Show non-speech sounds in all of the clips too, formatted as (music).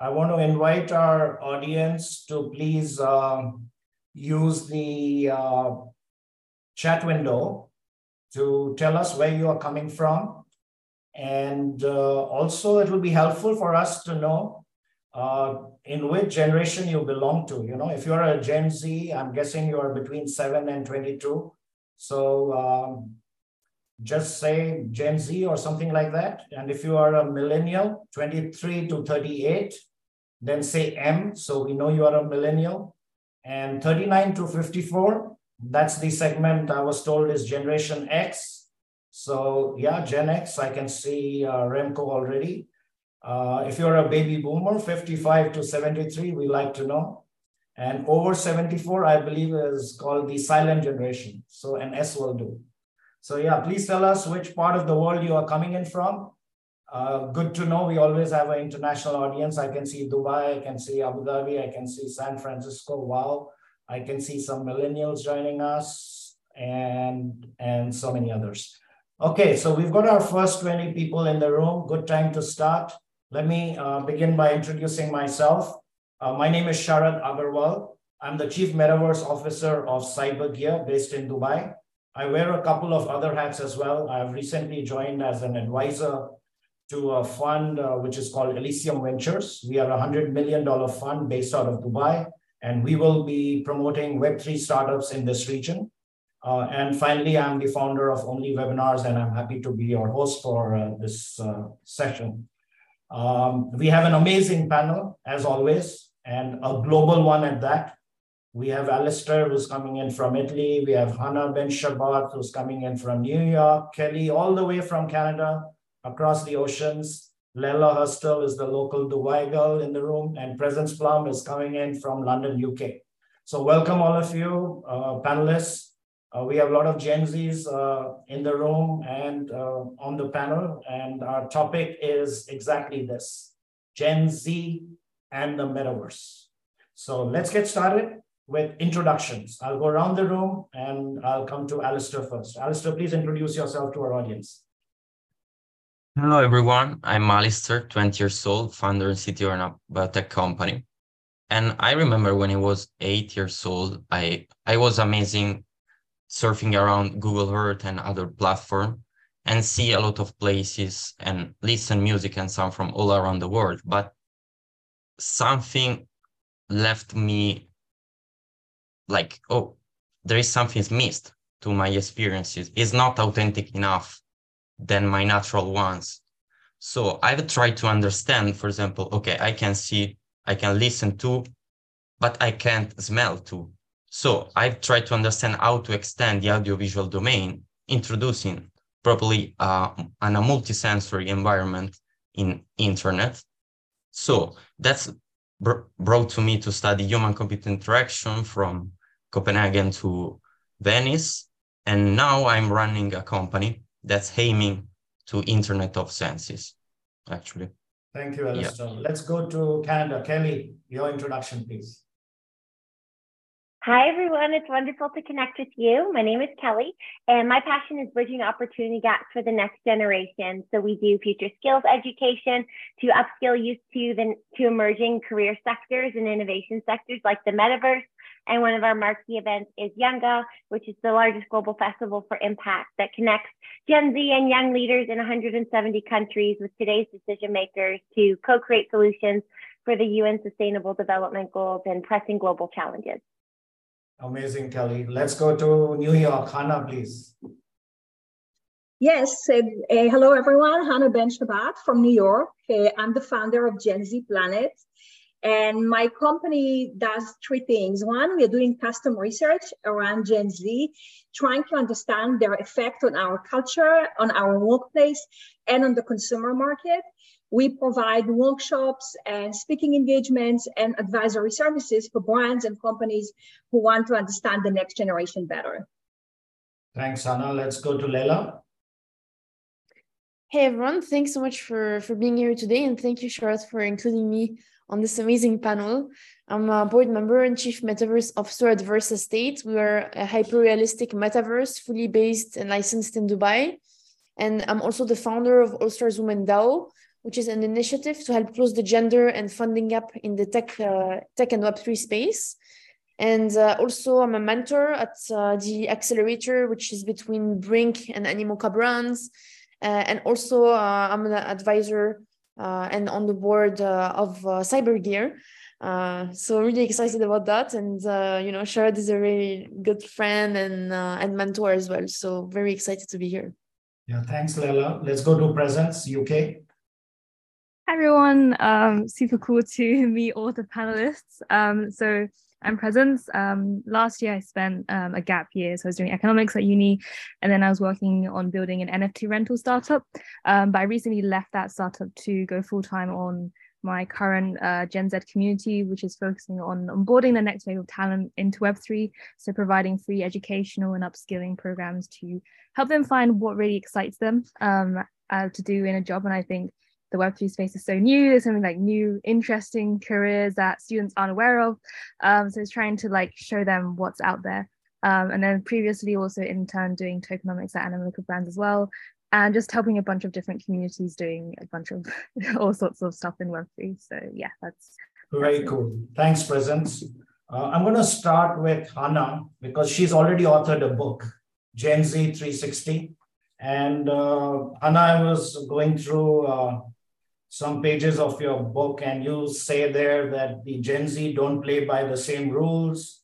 I want to invite our audience to please um, use the uh, chat window to tell us where you are coming from. And uh, also, it will be helpful for us to know uh, in which generation you belong to. You know, if you're a Gen Z, I'm guessing you are between 7 and 22. So um, just say Gen Z or something like that. And if you are a millennial, 23 to 38, then say M, so we know you are a millennial. And 39 to 54, that's the segment I was told is Generation X. So yeah, Gen X, I can see uh, Remco already. Uh, if you're a baby boomer, 55 to 73, we like to know. And over 74, I believe is called the silent generation. So an S will do. So yeah, please tell us which part of the world you are coming in from. Uh, good to know we always have an international audience. I can see Dubai, I can see Abu Dhabi, I can see San Francisco. Wow. I can see some millennials joining us and, and so many others. Okay, so we've got our first 20 people in the room. Good time to start. Let me uh, begin by introducing myself. Uh, my name is Sharad Agarwal. I'm the Chief Metaverse Officer of Cybergear based in Dubai. I wear a couple of other hats as well. I've recently joined as an advisor to a fund uh, which is called Elysium Ventures. We are a $100 million fund based out of Dubai, and we will be promoting Web3 startups in this region. Uh, and finally, I'm the founder of Only Webinars, and I'm happy to be your host for uh, this uh, session. Um, we have an amazing panel, as always, and a global one at that. We have Alistair, who's coming in from Italy. We have Hana Ben Shabat, who's coming in from New York. Kelly, all the way from Canada, across the oceans. Leila Hurstel is the local Dubai girl in the room, and Presence Plumb is coming in from London, UK. So welcome all of you, uh, panelists. Uh, we have a lot of Gen Zs uh, in the room and uh, on the panel, and our topic is exactly this, Gen Z and the metaverse. So let's get started with introductions. I'll go around the room and I'll come to Alistair first. Alistair, please introduce yourself to our audience. Hello, everyone. I'm Alistair, 20 years old, founder and CTO of a biotech company. And I remember when I was eight years old, I, I was amazing surfing around Google Earth and other platform and see a lot of places and listen music and sound from all around the world. But something left me like, oh, there is something missed to my experiences. It's not authentic enough than my natural ones. So I've tried to understand, for example, okay, I can see, I can listen to, but I can't smell to. So I've tried to understand how to extend the audiovisual domain, introducing properly uh, an, a multisensory environment in internet. So that's br- brought to me to study human computer interaction from Copenhagen to Venice. And now I'm running a company that's aiming to Internet of Senses, actually. Thank you, Alistair. Yeah. Let's go to Canada. Kelly, your introduction, please. Hi, everyone. It's wonderful to connect with you. My name is Kelly, and my passion is bridging opportunity gaps for the next generation. So we do future skills education to upskill youth to the to emerging career sectors and innovation sectors like the metaverse, and one of our marquee events is YOUNGA, which is the largest global festival for impact that connects Gen Z and young leaders in 170 countries with today's decision makers to co create solutions for the UN Sustainable Development Goals and pressing global challenges. Amazing, Kelly. Let's go to New York. Hana, please. Yes, uh, uh, hello everyone. Hana Ben Shabat from New York. Uh, I'm the founder of Gen Z Planet. And my company does three things. One, we are doing custom research around Gen Z, trying to understand their effect on our culture, on our workplace, and on the consumer market. We provide workshops and speaking engagements and advisory services for brands and companies who want to understand the next generation better. Thanks, Hana. Let's go to Leila. Hey everyone, thanks so much for, for being here today and thank you, Sharad for including me on this amazing panel. I'm a board member and chief metaverse officer at Verse Estate. We are a hyper-realistic metaverse, fully based and licensed in Dubai. And I'm also the founder of All Stars Women DAO, which is an initiative to help close the gender and funding gap in the tech, uh, tech and Web3 space. And uh, also, I'm a mentor at uh, the accelerator, which is between Brink and Animoca brands. Uh, and also, uh, I'm an advisor uh, and on the board of Cybergear. so I'm really excited about that, and you know, Sharad is a very good friend and and mentor as well. So very excited to be here. Yeah, thanks, Leila. Let's go to Presence UK. Hi everyone, um, super cool to (laughs) meet all the panelists. Um, so I'm Presence. Um, last year I spent um, a gap year, so I was doing economics at uni, and then I was working on building an NFT rental startup. Um, but I recently left that startup to go full time on my current uh, Gen Z community, which is focusing on onboarding the next wave of talent into Web3. So, providing free educational and upskilling programs to help them find what really excites them um, uh, to do in a job. And I think the Web3 space is so new. There's something like new, interesting careers that students aren't aware of. Um, so it's trying to like show them what's out there. Um, and then previously also in turn doing tokenomics at Animoca Brands as well. And just helping a bunch of different communities doing a bunch of (laughs) all sorts of stuff in Web3. So yeah, that's very that's cool. Thanks, Presence. Uh, I'm going to start with Hana because she's already authored a book, Gen Z 360. And uh, Hana, I was going through uh, some pages of your book, and you say there that the Gen Z don't play by the same rules.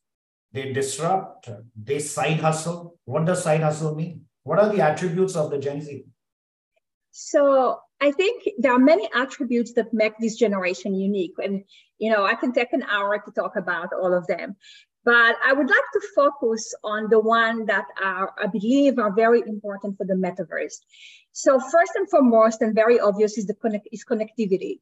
They disrupt, they side hustle. What does side hustle mean? What are the attributes of the Gen Z? So I think there are many attributes that make this generation unique. And, you know, I can take an hour to talk about all of them. But I would like to focus on the one that are, I believe are very important for the metaverse. So first and foremost, and very obvious, is the connect, is connectivity.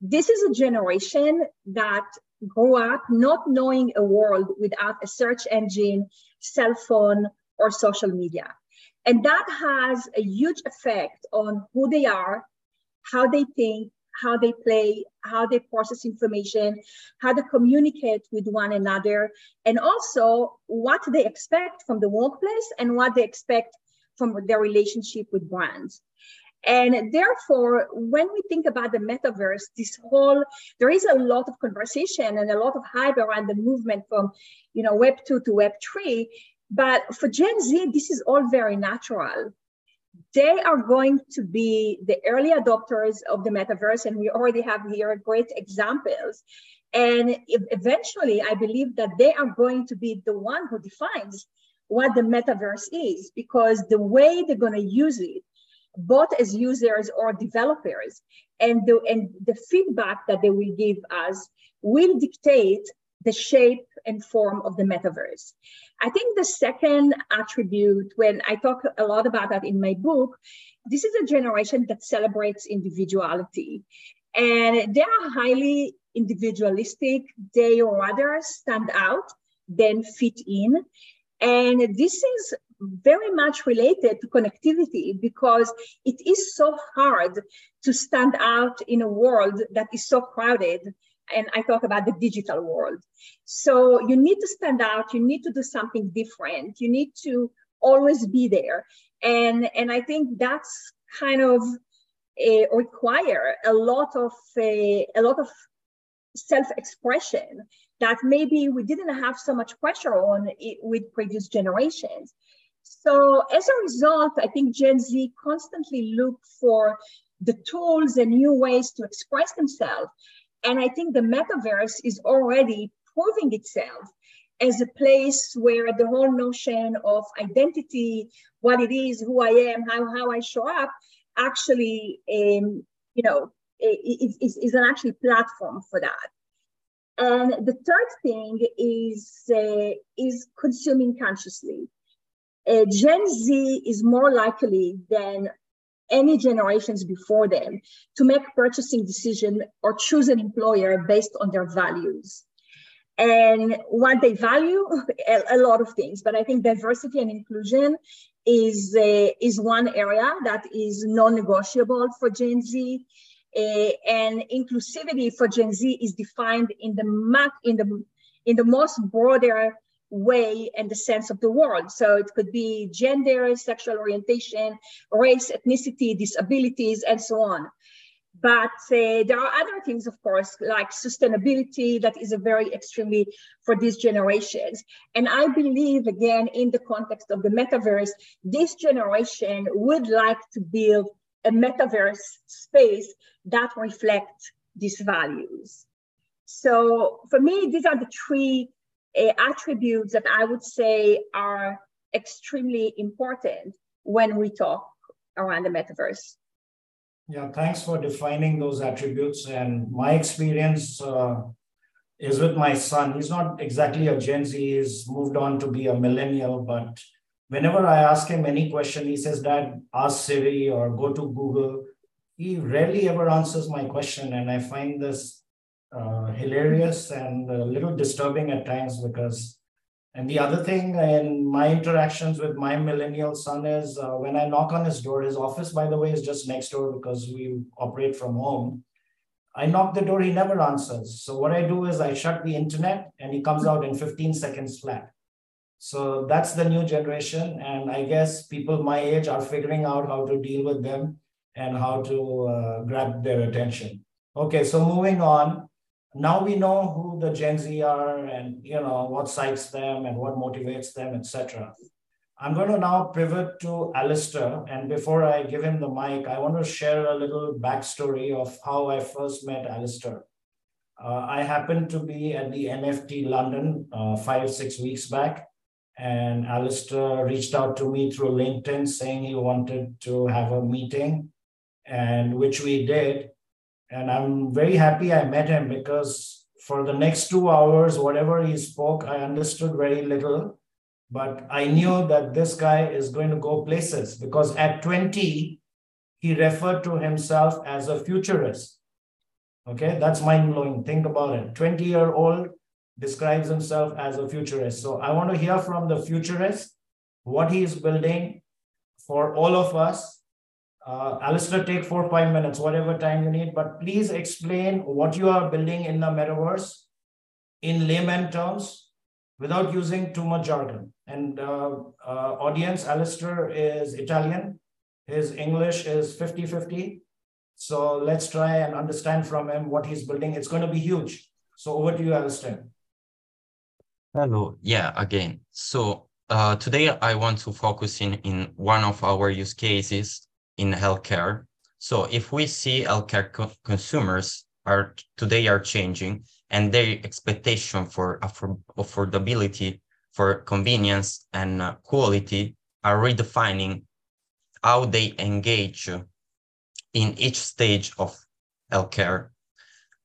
This is a generation that grew up not knowing a world without a search engine, cell phone, or social media. And that has a huge effect on who they are, how they think, how they play, how they process information, how they communicate with one another, and also what they expect from the workplace and what they expect from their relationship with brands. And therefore, when we think about the metaverse, this whole there is a lot of conversation and a lot of hype around the movement from, you know, Web two to Web three. But for Gen Z, this is all very natural they are going to be the early adopters of the metaverse, and we already have here great examples. And eventually, I believe that they are going to be the one who defines what the metaverse is, because the way they're going to use it, both as users or developers, and the, and the feedback that they will give us will dictate the shape and form of the metaverse. I think the second attribute, when I talk a lot about that in my book, this is a generation that celebrates individuality. And they are highly individualistic. They rather stand out than fit in. And this is very much related to connectivity because it is so hard to stand out in a world that is so crowded and I talk about the digital world. So you need to stand out, you need to do something different, you need to always be there. And, and I think that's kind of a, require a lot of a, a lot of self-expression that maybe we didn't have so much pressure on it with previous generations. So as a result, I think Gen Z constantly look for the tools and new ways to express themselves. And I think the metaverse is already proving itself as a place where the whole notion of identity, what it is, who I am, how, how I show up, actually, um, you know, is, is, is an actually platform for that. And the third thing is, uh, is consuming consciously. Uh, Gen Z is more likely than any generations before them to make purchasing decision or choose an employer based on their values. And what they value (laughs) a, a lot of things but i think diversity and inclusion is uh, is one area that is non-negotiable for gen z uh, and inclusivity for gen z is defined in the in the in the most broader way and the sense of the world. So it could be gender, sexual orientation, race, ethnicity, disabilities, and so on. But uh, there are other things, of course, like sustainability that is a very extremely for these generations. And I believe, again, in the context of the metaverse, this generation would like to build a metaverse space that reflects these values. So for me, these are the three attributes that I would say are extremely important when we talk around the metaverse. Yeah, thanks for defining those attributes. And my experience uh, is with my son. He's not exactly a Gen Z, he's moved on to be a millennial, but whenever I ask him any question, he says, Dad, ask Siri or go to Google. He rarely ever answers my question. And I find this uh, hilarious and a little disturbing at times because and the other thing in my interactions with my millennial son is uh, when I knock on his door, his office, by the way, is just next door because we operate from home. I knock the door, he never answers. So what I do is I shut the internet and he comes out in 15 seconds flat. So that's the new generation. And I guess people my age are figuring out how to deal with them and how to uh, grab their attention. Okay, so moving on now we know who the Gen Z are and you know what excites them and what motivates them, etc. I'm going to now pivot to Alistair. And before I give him the mic, I want to share a little backstory of how I first met Alistair. Uh, I happened to be at the NFT London uh, five, six weeks back. And Alistair reached out to me through LinkedIn saying he wanted to have a meeting, and which we did. And I'm very happy I met him because for the next two hours, whatever he spoke, I understood very little. But I knew that this guy is going to go places because at 20, he referred to himself as a futurist. Okay, that's mind blowing. Think about it. 20 year old describes himself as a futurist. So I want to hear from the futurist what he is building for all of us uh, Alistair, take four, five minutes, whatever time you need, but please explain what you are building in the metaverse in layman terms without using too much jargon. And uh, uh, audience, Alistair is Italian. His English is 50-50. So let's try and understand from him what he's building. It's going to be huge. So over to you, Alistair. Hello. Yeah, again. So uh, today I want to focus in, in one of our use cases in healthcare. So if we see healthcare co consumers are today are changing and their expectation for affordability, for convenience and uh, quality are redefining how they engage in each stage of healthcare.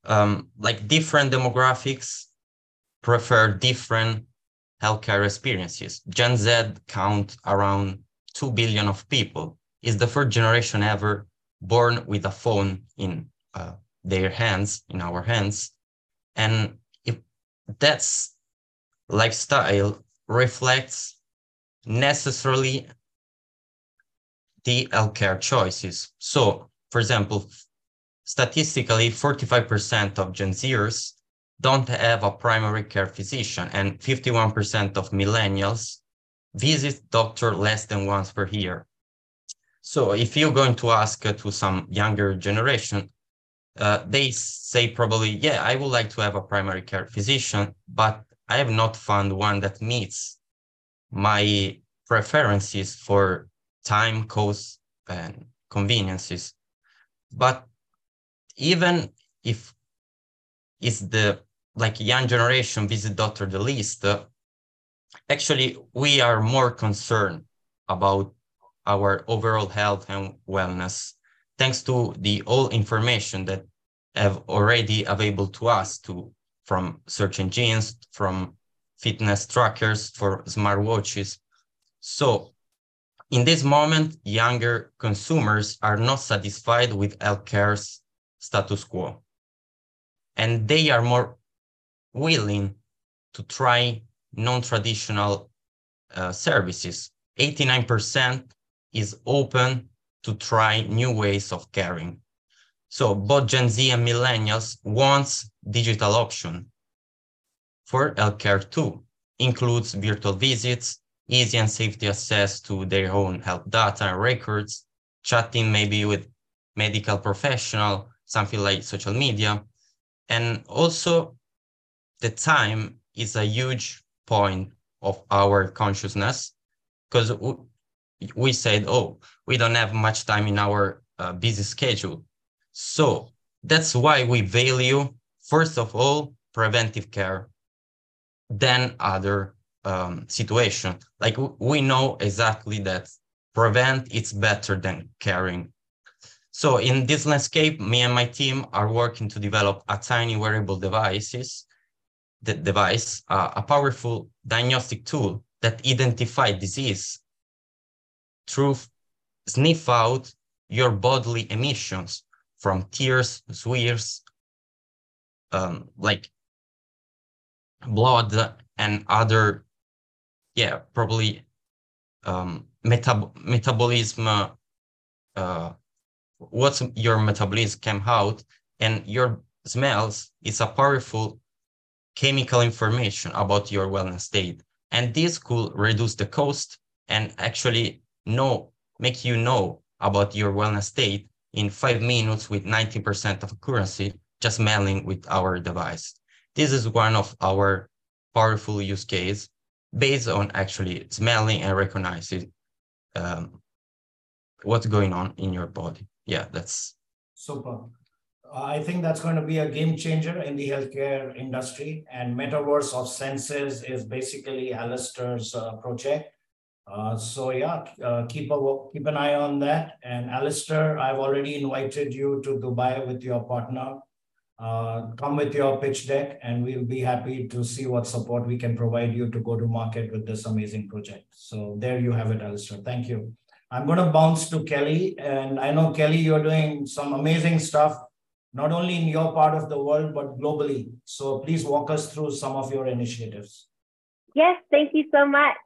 Um, like different demographics prefer different healthcare experiences. Gen Z count around 2 billion of people is the first generation ever born with a phone in uh, their hands, in our hands. And if that's lifestyle reflects necessarily the healthcare choices. So, for example, statistically, 45% of Gen Zers don't have a primary care physician, and 51% of millennials visit doctor less than once per year. So if you're going to ask uh, to some younger generation, uh, they say probably, yeah, I would like to have a primary care physician, but I have not found one that meets my preferences for time, cost, and conveniences. But even if it's the like young generation visit doctor the least, uh, actually we are more concerned about our overall health and wellness, thanks to the all information that have already available to us to from search engines, from fitness trackers, for smartwatches. So in this moment, younger consumers are not satisfied with healthcare's status quo. And they are more willing to try non-traditional uh, services. 89% is open to try new ways of caring. So both Gen Z and millennials wants digital option for healthcare too, includes virtual visits, easy and safety access to their own health data and records, chatting maybe with medical professional, something like social media. And also the time is a huge point of our consciousness because we said, oh, we don't have much time in our uh, busy schedule. So that's why we value, first of all, preventive care, then other um, situation. Like we know exactly that prevent is better than caring. So in this landscape, me and my team are working to develop a tiny wearable devices, the device, uh, a powerful diagnostic tool that identify disease through sniff out your bodily emissions from tears, swears, um, like blood and other, yeah, probably um, metab metabolism, uh, uh, what's your metabolism came out and your smells is a powerful chemical information about your wellness state. And this could reduce the cost and actually know, make you know about your wellness state in five minutes with 90% of accuracy, just smelling with our device. This is one of our powerful use case based on actually smelling and recognizing um, what's going on in your body. Yeah, that's super. I think that's going to be a game changer in the healthcare industry. And Metaverse of Senses is basically Alistair's uh, project. Uh, so yeah, uh, keep a keep an eye on that. And Alistair, I've already invited you to Dubai with your partner. Uh, come with your pitch deck, and we'll be happy to see what support we can provide you to go to market with this amazing project. So there you have it, Alistair. Thank you. I'm going to bounce to Kelly, and I know Kelly, you're doing some amazing stuff not only in your part of the world, but globally. So please walk us through some of your initiatives. Yes, thank you so much.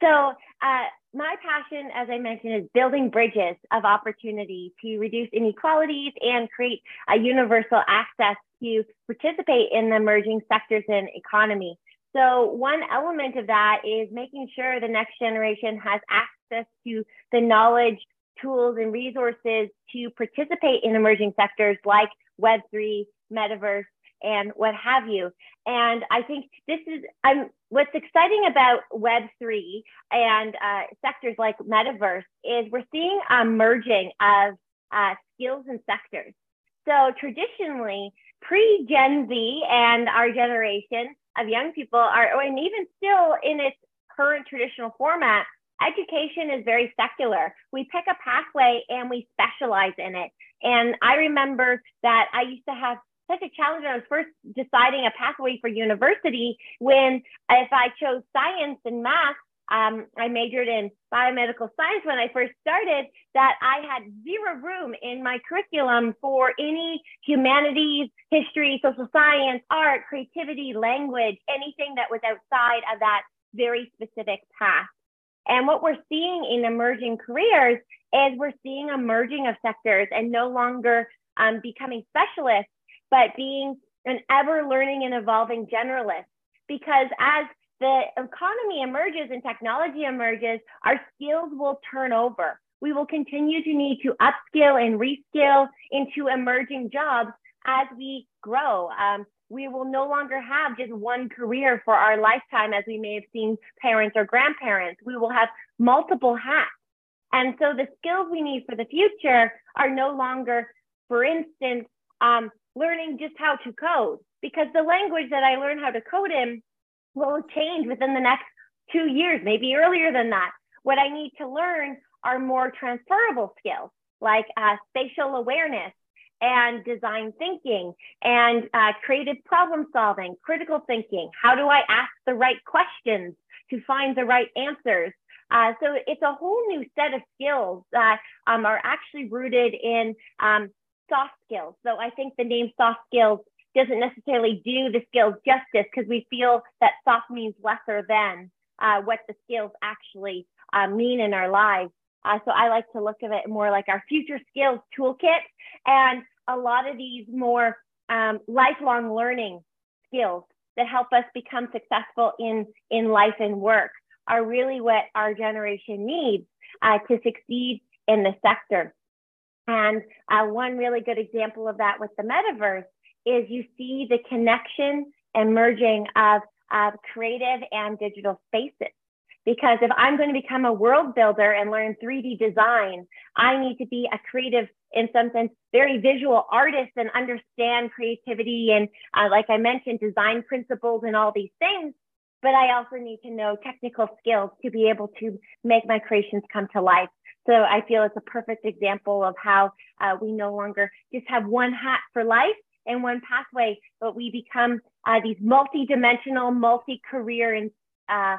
So, uh, my passion, as I mentioned, is building bridges of opportunity to reduce inequalities and create a universal access to participate in the emerging sectors and economy. So, one element of that is making sure the next generation has access to the knowledge, tools, and resources to participate in emerging sectors like Web3, metaverse, and what have you. And I think this is I'm what's exciting about Web3 and uh, sectors like metaverse is we're seeing a merging of uh, skills and sectors. So traditionally, pre Gen Z and our generation of young people are, and even still in its current traditional format, education is very secular. We pick a pathway and we specialize in it. And I remember that I used to have such a challenge when I was first deciding a pathway for university when if I chose science and math, um, I majored in biomedical science when I first started, that I had zero room in my curriculum for any humanities, history, social science, art, creativity, language, anything that was outside of that very specific path. And what we're seeing in emerging careers is we're seeing a merging of sectors and no longer um, becoming specialists, but being an ever learning and evolving generalist. Because as the economy emerges and technology emerges, our skills will turn over. We will continue to need to upskill and reskill into emerging jobs as we grow. Um, we will no longer have just one career for our lifetime as we may have seen parents or grandparents. We will have multiple hats. And so the skills we need for the future are no longer, for instance, um, learning just how to code, because the language that I learn how to code in will change within the next two years, maybe earlier than that. What I need to learn are more transferable skills like uh, spatial awareness, and design thinking and uh, creative problem solving, critical thinking. How do I ask the right questions to find the right answers? Uh, so it's a whole new set of skills that um, are actually rooted in um, soft skills. So I think the name soft skills doesn't necessarily do the skills justice because we feel that soft means lesser than uh, what the skills actually uh, mean in our lives. Uh, so I like to look at it more like our future skills toolkit and a lot of these more um, lifelong learning skills that help us become successful in, in life and work are really what our generation needs uh, to succeed in the sector. And uh, one really good example of that with the metaverse is you see the connection and merging of, creative and digital spaces. Because if I'm going to become a world builder and learn 3D design, I need to be a creative, in some sense, very visual artist and understand creativity and, uh, like I mentioned, design principles and all these things. But I also need to know technical skills to be able to make my creations come to life. So I feel it's a perfect example of how uh, we no longer just have one hat for life and one pathway, but we become uh, these multi-dimensional, multi-career and uh,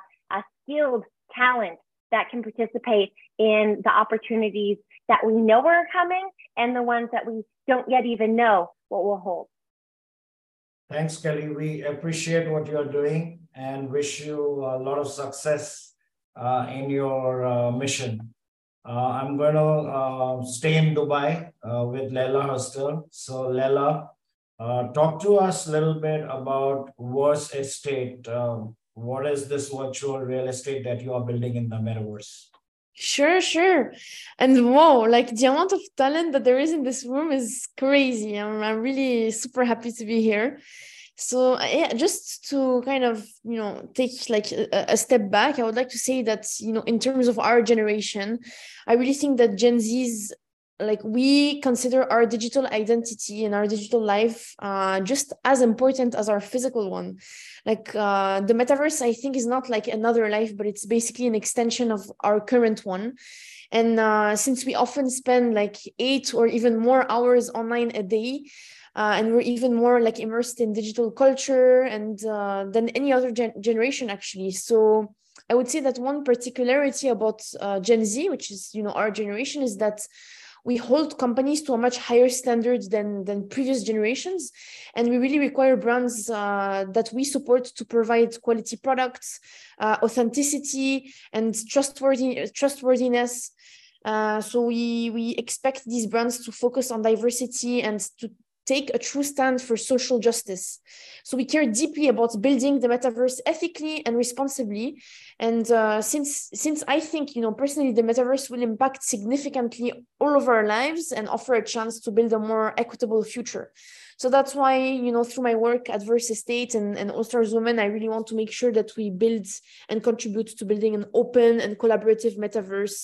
skilled talent that can participate in the opportunities that we know are coming and the ones that we don't yet even know what will hold. Thanks, Kelly. We appreciate what you're doing and wish you a lot of success uh, in your uh, mission. Uh, I'm going to uh, stay in Dubai uh, with Leila Hurstel. So, Leila, talk to us a little bit about Verse Estate. What is this virtual real estate that you are building in the metaverse? Sure, sure. And whoa, like the amount of talent that there is in this room is crazy. I'm, I'm really super happy to be here. So yeah, just to kind of you know take like a, a, step back, I would like to say that you know in terms of our generation, I really think that Gen Z's like we consider our digital identity and our digital life uh, just as important as our physical one. Like uh, the metaverse i think is not like another life but it's basically an extension of our current one. And uh, since we often spend like eight or even more hours online a day uh, and we're even more like immersed in digital culture and uh, than any other gen- generation actually. So i would say that one particularity about uh, gen z which is you know our generation is that we hold companies to a much higher standard than than previous generations. And we really require brands uh, that we support to provide quality products uh, authenticity and trustworthy trustworthiness. Uh, so we we expect these brands to focus on diversity and to take a true stand for social justice. So we care deeply about building the metaverse ethically and responsibly. And uh, since since I think you know personally the metaverse will impact significantly all of our lives and offer a chance to build a more equitable future. So that's why you know through my work at Verse Estate and, and All Stars Women, I really want to make sure that we build and contribute to building an open and collaborative metaverse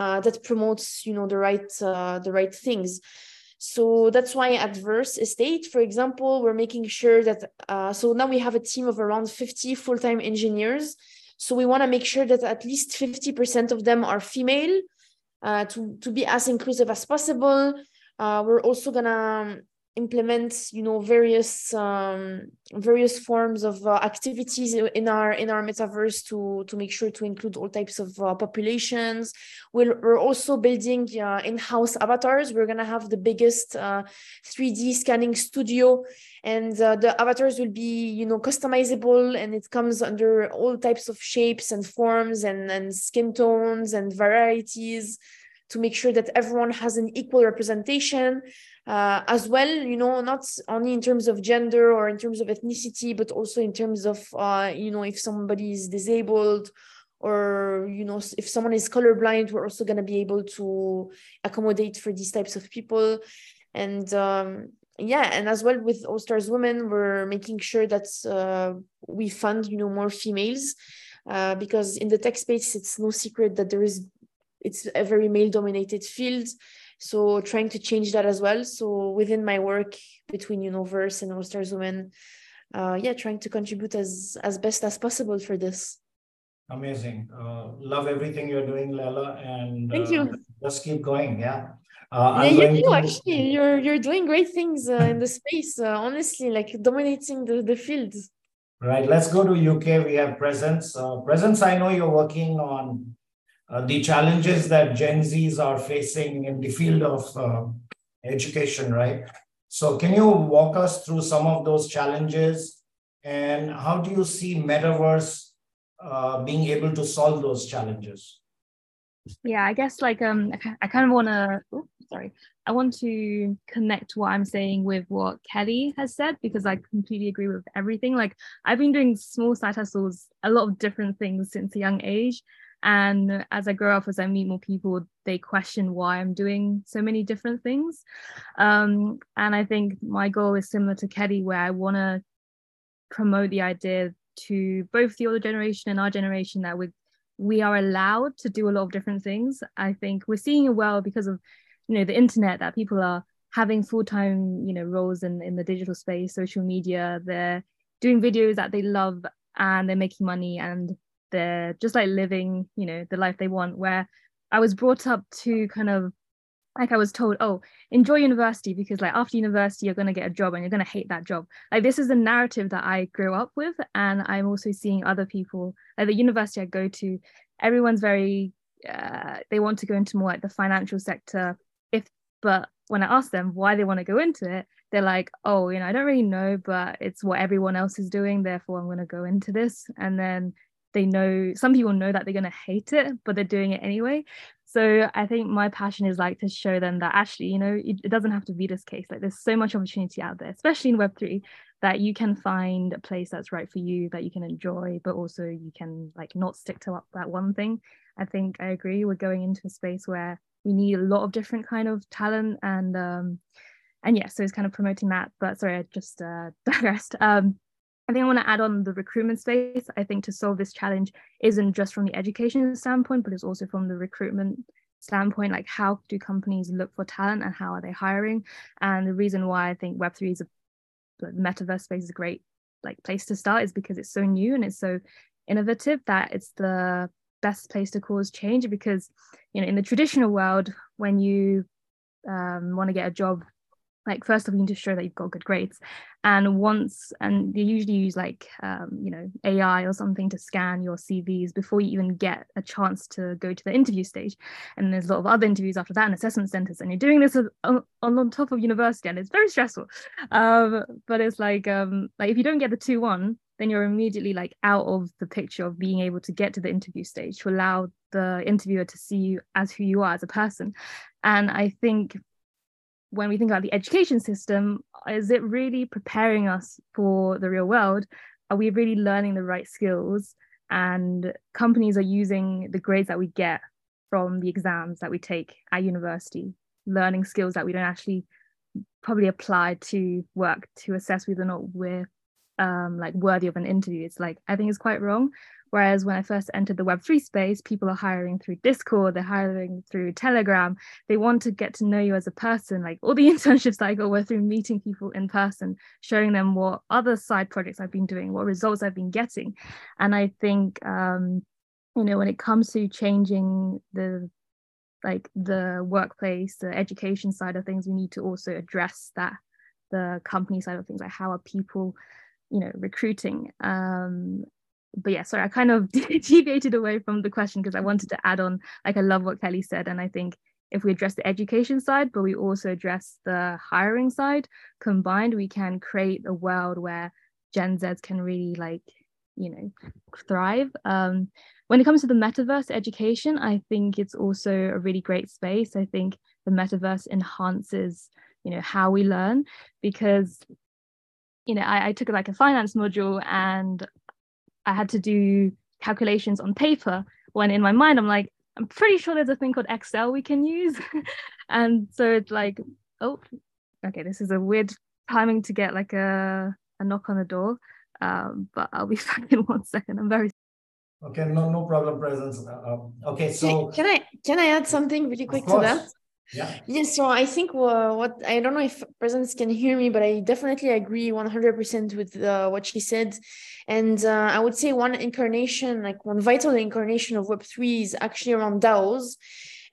uh, that promotes you know the right uh, the right things. So that's why at Verse Estate, for example, we're making sure that, uh, so now we have a team of around 50 full-time engineers. So we want to make sure that at least 50% of them are female uh, to, to be as inclusive as possible. Uh, we're also to implement you know various um, various forms of uh, activities in our in our metaverse to to make sure to include all types of uh, populations. We're, we're also building uh, in-house avatars. We're going to have the biggest 3d uh, scanning studio and uh, the avatars will be you know customizable and it comes under all types of shapes and forms and and skin tones and varieties to make sure that everyone has an equal representation uh, as well you know not only in terms of gender or in terms of ethnicity but also in terms of uh, you know if somebody is disabled or you know if someone is colorblind we're also going to be able to accommodate for these types of people. And um, yeah and as well with all stars women we're making sure that uh, we fund you know more females uh, because in the tech space it's no secret that there is it's a very male dominated field so trying to change that as well. So within my work between universe and all stars women uh, yeah trying to contribute as as best as possible for this. Amazing. Uh, love everything you're doing Leila and thank you. uh, just keep going yeah. Uh, yeah, you to... actually. You're you're doing great things uh, in the space uh, honestly like dominating the the field. Right. Let's go to uk we have presence. Uh, presence i know you're working on uh, the challenges that Gen Zs are facing in the field of uh, education, right? So, can you walk us through some of those challenges and how do you see metaverse uh, being able to solve those challenges? Yeah, I guess like um, I kind of want to. Sorry, I want to connect what I'm saying with what Kelly has said because I completely agree with everything. Like I've been doing small side hustles, a lot of different things since a young age, And as I grow up, as I meet more people, they question why I'm doing so many different things. Um, and I think my goal is similar to Kelly, where I want to promote the idea to both the older generation and our generation that we we are allowed to do a lot of different things. I think we're seeing it well because of you know the internet that people are having full-time you know roles in, in the digital space social media they're doing videos that they love and they're making money and they're just like living you know the life they want where i was brought up to kind of like i was told oh enjoy university because like after university you're going to get a job and you're going to hate that job like this is the narrative that i grew up with and i'm also seeing other people like the university i go to everyone's very uh, they want to go into more like the financial sector if but when I ask them why they want to go into it, they're like, oh, you know, I don't really know, but it's what everyone else is doing. Therefore, I'm going to go into this. And then they know some people know that they're going to hate it, but they're doing it anyway. So I think my passion is like to show them that actually, you know, it, it doesn't have to be this case. Like there's so much opportunity out there, especially in Web3, that you can find a place that's right for you, that you can enjoy, but also you can like not stick to that one thing. I think I agree. We're going into a space where we need a lot of different kind of talent and um and yeah so it's kind of promoting that but sorry i just uh (laughs) digressed um I think I want to add on the recruitment space. I think to solve this challenge isn't just from the education standpoint, but it's also from the recruitment standpoint. Like, how do companies look for talent and how are they hiring? And the reason why I think Web3 is a metaverse space is a great like place to start is because it's so new and it's so innovative that it's the best place to cause change because you know in the traditional world when you um, want to get a job like first of all you need to show that you've got good grades. And once and they usually use like um, you know ai or something to scan your cvs before you even get a chance to go to the interview stage. And there's a lot of other interviews after that and assessment centers and you're doing this on, on top of university and it's very stressful. Um, but it's like um, like if you don't get the 2-1 then you're immediately like out of the picture of being able to get to the interview stage to allow the interviewer to see you as who you are as a person. And i think when we think about the education system, is it really preparing us for the real world? Are we really learning the right skills? And companies are using the grades that we get from the exams that we take at university, learning skills that we don't actually probably apply to work to assess whether or not we're um, like worthy of an interview. It's like I think it's quite wrong. Whereas when I first entered the Web3 space, people are hiring through Discord, they're hiring through Telegram. They want to get to know you as a person. Like all the (laughs) internships I got were through meeting people in person, showing them what other side projects I've been doing, what results I've been getting. And I think, um, you know, when it comes to changing the like the workplace, the education side of things, we need to also address that the company side of things, like how are people you know recruiting um but yeah, sorry, I kind of (laughs) deviated away from the question because I wanted to add on, like, I love what Kelly said. And I think if we address the education side, but we also address the hiring side combined, we can create a world where Gen Zs can really, like, you know, thrive. Um, when it comes to the metaverse education, I think it's also a really great space. I think the metaverse enhances, you know, how we learn because you know, I, I, took like a finance module and I had to do calculations on paper when in my mind I'm like, I'm pretty sure there's a thing called Excel we can use. (laughs) and so it's like, oh, okay, this is a weird timing to get like a, a knock on the door. Um, but I'll be (laughs) back in one second. I'm very Okay, no, no problem, presence. Uh, um, okay, so can I can I add something really quick to that? Yeah. Yes. So I think uh, what I don't know if presence can hear me, but I definitely agree 100% with uh, what she said. And uh, I would say one incarnation, like one vital incarnation of Web3 is actually around DAOs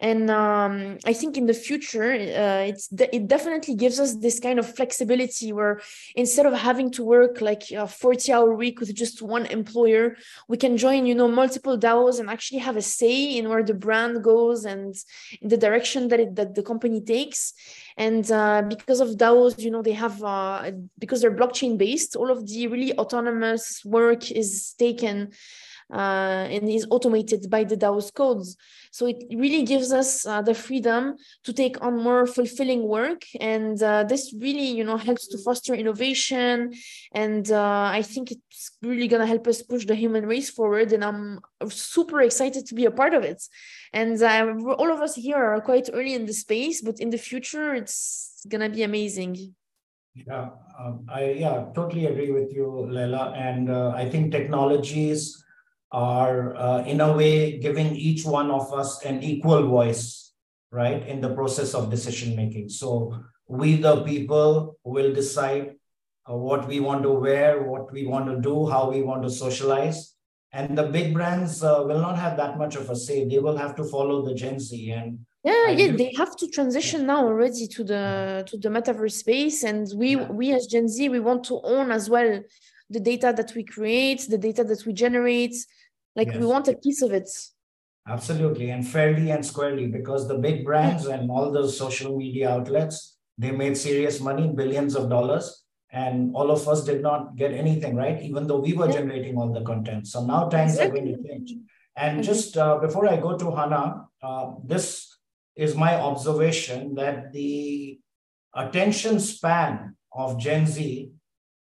and um, i think in the future uh, it's de- it definitely gives us this kind of flexibility where instead of having to work like a 40 hour week with just one employer we can join you know multiple daos and actually have a say in where the brand goes and in the direction that it that the company takes. And uh, because of daos you know they have uh, because they're blockchain based all of the really autonomous work is taken uh, and is automated by the DAO's codes. So it really gives us uh, the freedom to take on more fulfilling work, and uh, this really, you know, helps to foster innovation. And uh, I think it's really gonna help us push the human race forward. And I'm super excited to be a part of it. And uh, all of us here are quite early in the space, but in the future, it's gonna be amazing. Yeah, um, I yeah totally agree with you, Leila. And uh, I think technologies are uh, in a way giving each one of us an equal voice, right, in the process of decision making. So we, the people, will decide uh, what we want to wear, what we want to do, how we want to socialize. And the big brands uh, will not have that much of a say. They will have to follow the Gen Z and yeah yeah they have to transition now already to the to the metaverse space and we yeah. we as gen z we want to own as well the data that we create the data that we generate like yes. we want a piece of it absolutely and fairly and squarely because the big brands and all those social media outlets they made serious money billions of dollars and all of us did not get anything right even though we were yeah. generating all the content so now times exactly. are going to change and mm-hmm. just uh, before i go to Hana uh, this is my observation that the attention span of Gen Z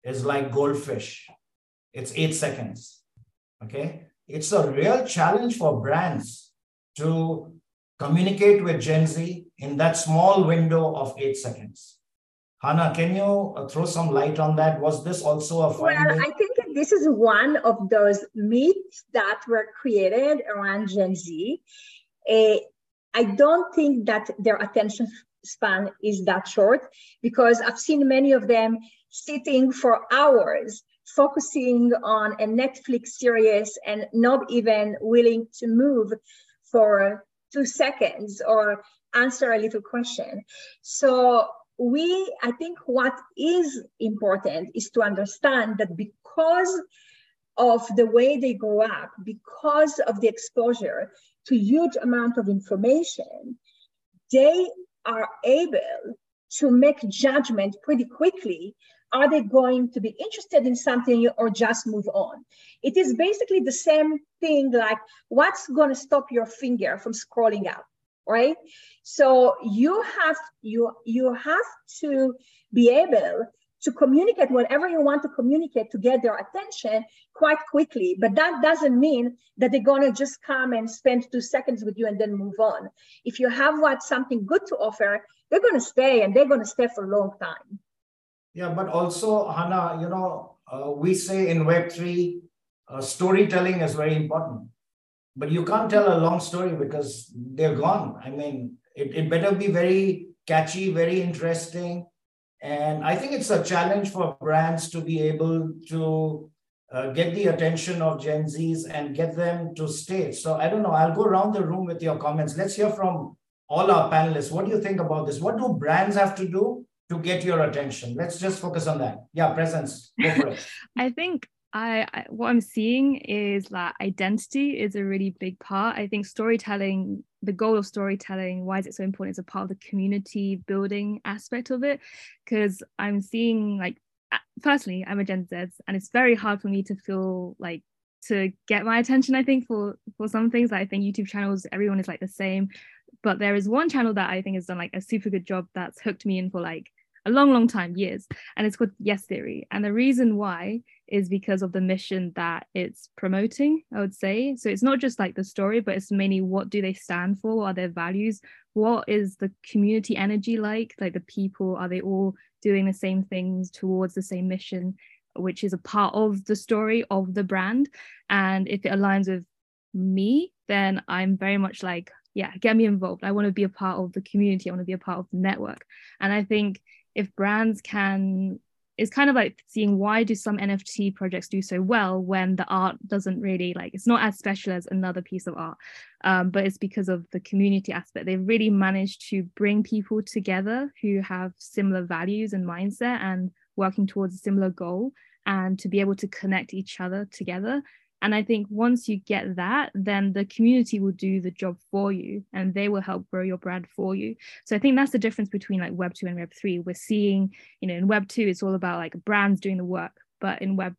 is like goldfish. It's eight seconds. Okay. It's a real challenge for brands to communicate with Gen Z in that small window of eight seconds. Hana, can you uh, throw some light on that? Was this also a? Well, I think this is one of those myths that were created around Gen Z. Uh, I don't think that their attention span is that short because I've seen many of them sitting for hours focusing on a Netflix series and not even willing to move for two seconds or answer a little question. So we, I think what is important is to understand that because of the way they grow up, because of the exposure, to huge amount of information, they are able to make judgment pretty quickly. Are they going to be interested in something or just move on? It is basically the same thing like what's going to stop your finger from scrolling up, right? So you have you you have to be able to communicate whatever you want to communicate to get their attention quite quickly. But that doesn't mean that they're going to just come and spend two seconds with you and then move on. If you have what something good to offer, they're going to stay and they're going to stay for a long time. Yeah, but also, Hana, you know, uh, we say in Web3, uh, storytelling is very important. But you can't tell a long story because they're gone. I mean, it, it better be very catchy, very interesting, and I think it's a challenge for brands to be able to uh, get the attention of Gen Zs and get them to stay. So I don't know. I'll go around the room with your comments. Let's hear from all our panelists. What do you think about this? What do brands have to do to get your attention? Let's just focus on that. Yeah, presence. (laughs) I think I, I, what I'm seeing is that identity is a really big part. I think storytelling, the goal of storytelling, why is it so important? Is a part of the community building aspect of it. Because I'm seeing like personally, I'm a Gen Z, and it's very hard for me to feel like to get my attention. I think for for some things, I think YouTube channels, everyone is like the same. But there is one channel that I think has done like a super good job that's hooked me in for like a long, long time, years, and it's called Yes Theory. And the reason why is because of the mission that it's promoting, I would say. So it's not just like the story, but it's mainly what do they stand for? What are their values? What is the community energy like? Like the people, are they all doing the same things towards the same mission, which is a part of the story of the brand? And if it aligns with me, then I'm very much like, yeah, get me involved. I want to be a part of the community. I want to be a part of the network. And I think if brands can it's kind of like seeing why do some nft projects do so well when the art doesn't really like it's not as special as another piece of art. Um, but it's because of the community aspect. They've really managed to bring people together who have similar values and mindset and working towards a similar goal and to be able to connect each other together and I think once you get that, then the community will do the job for you and they will help grow your brand for you. So I think that's the difference between like Web 2 and Web 3. We're seeing, you know, in Web 2, it's all about like brands doing the work, but in Web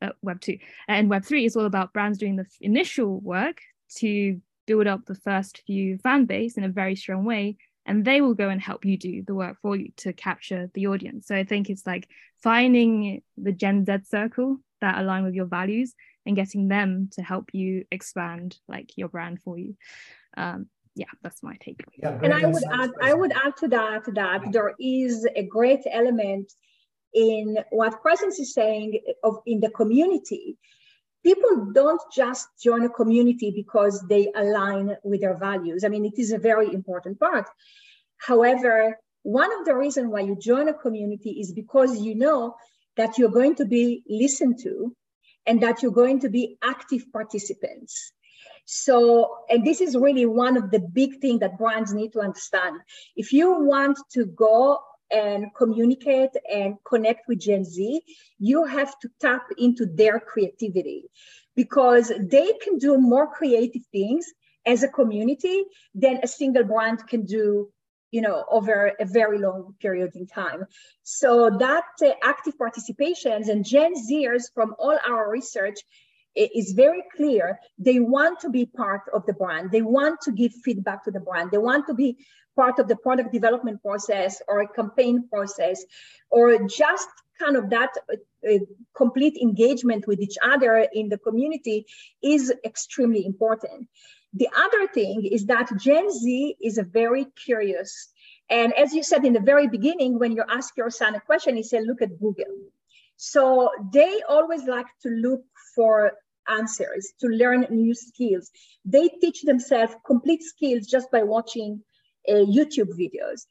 uh, Web 2. And Web 3 is all about brands doing the initial work to build up the first few fan base in a very strong way. And they will go and help you do the work for you to capture the audience. So I think it's like finding the Gen Z circle that align with your values and getting them to help you expand like your brand for you. Um, yeah, that's my take. Yeah, and I would add, I would add to that that there is a great element in what Presence is saying of in the community. People don't just join a community because they align with their values. I mean, it is a very important part. However, one of the reasons why you join a community is because you know that you're going to be listened to and that you're going to be active participants. So, and this is really one of the big things that brands need to understand. If you want to go and communicate and connect with Gen Z, you have to tap into their creativity because they can do more creative things as a community than a single brand can do you know over a very long period in time so that uh, active participations and gen zers from all our research is very clear. They want to be part of the brand. They want to give feedback to the brand. They want to be part of the product development process or a campaign process or just kind of that uh, complete engagement with each other in the community is extremely important. The other thing is that Gen Z is a very curious. And as you said in the very beginning, when you ask your son a question, he said, look at Google. So they always like to look for answers, to learn new skills. They teach themselves complete skills just by watching uh, YouTube videos.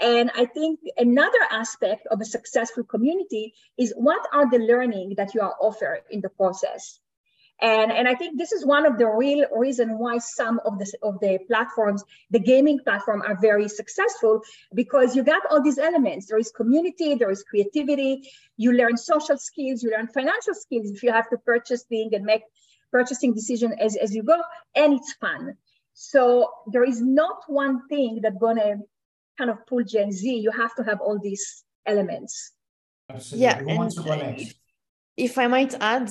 And I think another aspect of a successful community is what are the learning that you are offered in the process. And, and I think this is one of the real reason why some of the, of the platforms, the gaming platform are very successful because you got all these elements. There is community, there is creativity, you learn social skills, you learn financial skills if you have to purchase things and make purchasing decision as, as you go, and it's fun. So there is not one thing that's gonna kind of pull Gen Z. You have to have all these elements. Absolutely. Yeah, and if, if I might add,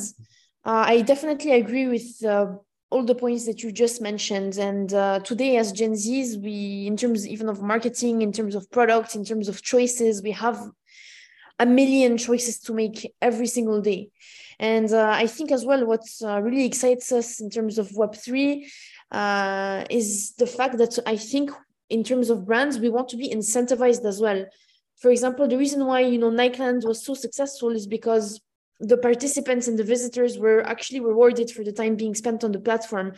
uh, I definitely agree with uh, all the points that you just mentioned. And uh, today, as Gen Zs, we, in terms even of marketing, in terms of products, in terms of choices, we have a million choices to make every single day. And uh, I think as well, what uh, really excites us in terms of Web3 uh, is the fact that I think in terms of brands, we want to be incentivized as well. For example, the reason why, you know, Nikeland was so successful is because the participants and the visitors were actually rewarded for the time being spent on the platform.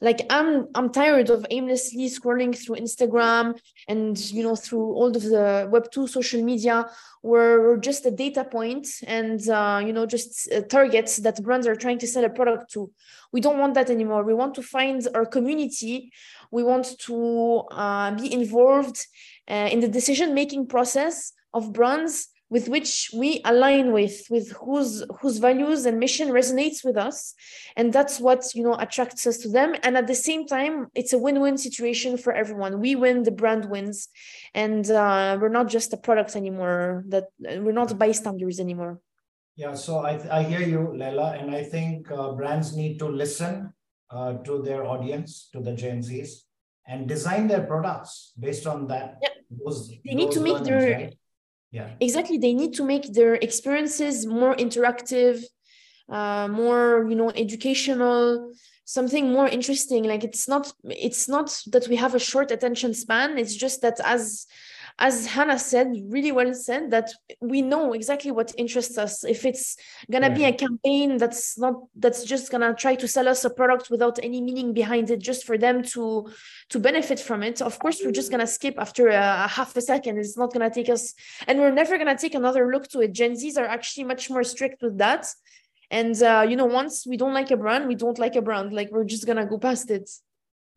Like i'm i'm tired of aimlessly scrolling through instagram and you know through all of the web 2 social media where we're just a data point and uh, you know just uh, targets that brands are trying to sell a product to. We don't want that anymore. We want to find our community. We want to uh, be involved uh, in the decision making process of brands with which we align with with whose whose values and mission resonates with us. And that's what you know attracts us to them. And at the same time it's a win-win situation for everyone. We win the brand wins. And uh, we're not just a product anymore that we're not bystanders anymore. Yeah so i, I hear you Leila and i think uh, brands need to listen uh, to their audience to the gen z's and design their products based on that yeah. those, they need to make their right? Yeah. Exactly they need to make their experiences more interactive uh, more you know educational something more interesting. Like it's not it's not that we have a short attention span. It's just that as as Hana said, really well said, that we know exactly what interests us. If it's gonna yeah. be a campaign that's not that's just gonna try to sell us a product without any meaning behind it, just for them to to benefit from it, of course we're just gonna skip after a, a half a second. It's not gonna take us, and we're never gonna take another look to it. Gen Zs are actually much more strict with that. And uh, you know, once we don't like a brand, we don't like a brand. Like we're just gonna go past it.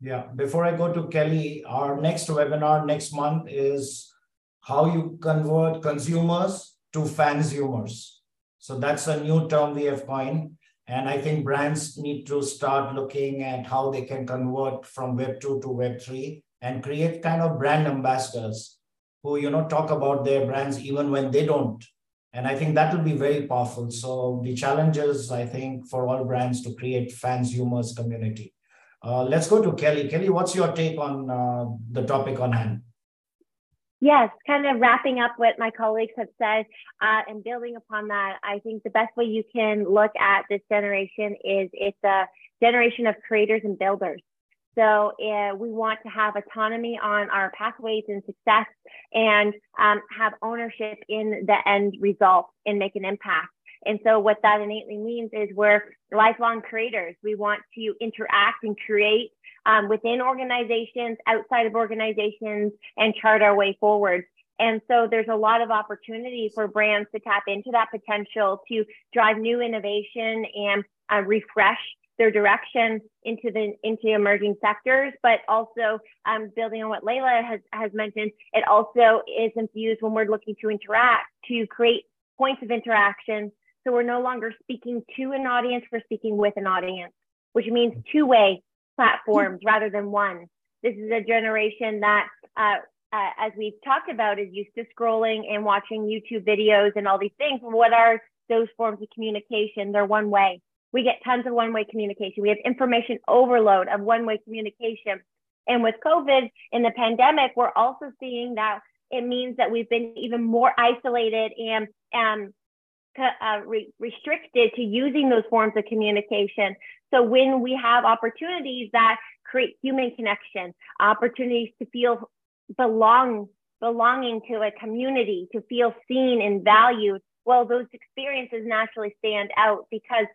Yeah. Before I go to Kelly, our next webinar next month is how you convert consumers to fansumers. So that's a new term we have coined. And I think brands need to start looking at how they can convert from Web 2 to Web 3 and create kind of brand ambassadors who, you know, talk about their brands even when they don't And I think that will be very powerful. So the challenge is, I think, for all brands to create fansumers, community. Uh, let's go to Kelly. Kelly, what's your take on uh, the topic on hand? Yes, kind of wrapping up what my colleagues have said uh, and building upon that, I think the best way you can look at this generation is it's a generation of creators and builders. So uh, we want to have autonomy on our pathways and success and um, have ownership in the end result and make an impact. And so what that innately means is we're lifelong creators. We want to interact and create um, within organizations, outside of organizations, and chart our way forward. And so there's a lot of opportunity for brands to tap into that potential to drive new innovation and uh, refresh their direction into the into emerging sectors, but also um, building on what Leila has, has mentioned, it also is infused when we're looking to interact to create points of interaction. So we're no longer speaking to an audience, we're speaking with an audience, which means two-way platforms rather than one. This is a generation that, uh, uh, as we've talked about, is used to scrolling and watching YouTube videos and all these things. What are those forms of communication? They're one way. We get tons of one way communication. We have information overload of one way communication. And with COVID in the pandemic, we're also seeing that it means that we've been even more isolated and um, uh, re- restricted to using those forms of communication. So when we have opportunities that create human connection, opportunities to feel belong, belonging to a community, to feel seen and valued, well, those experiences naturally stand out because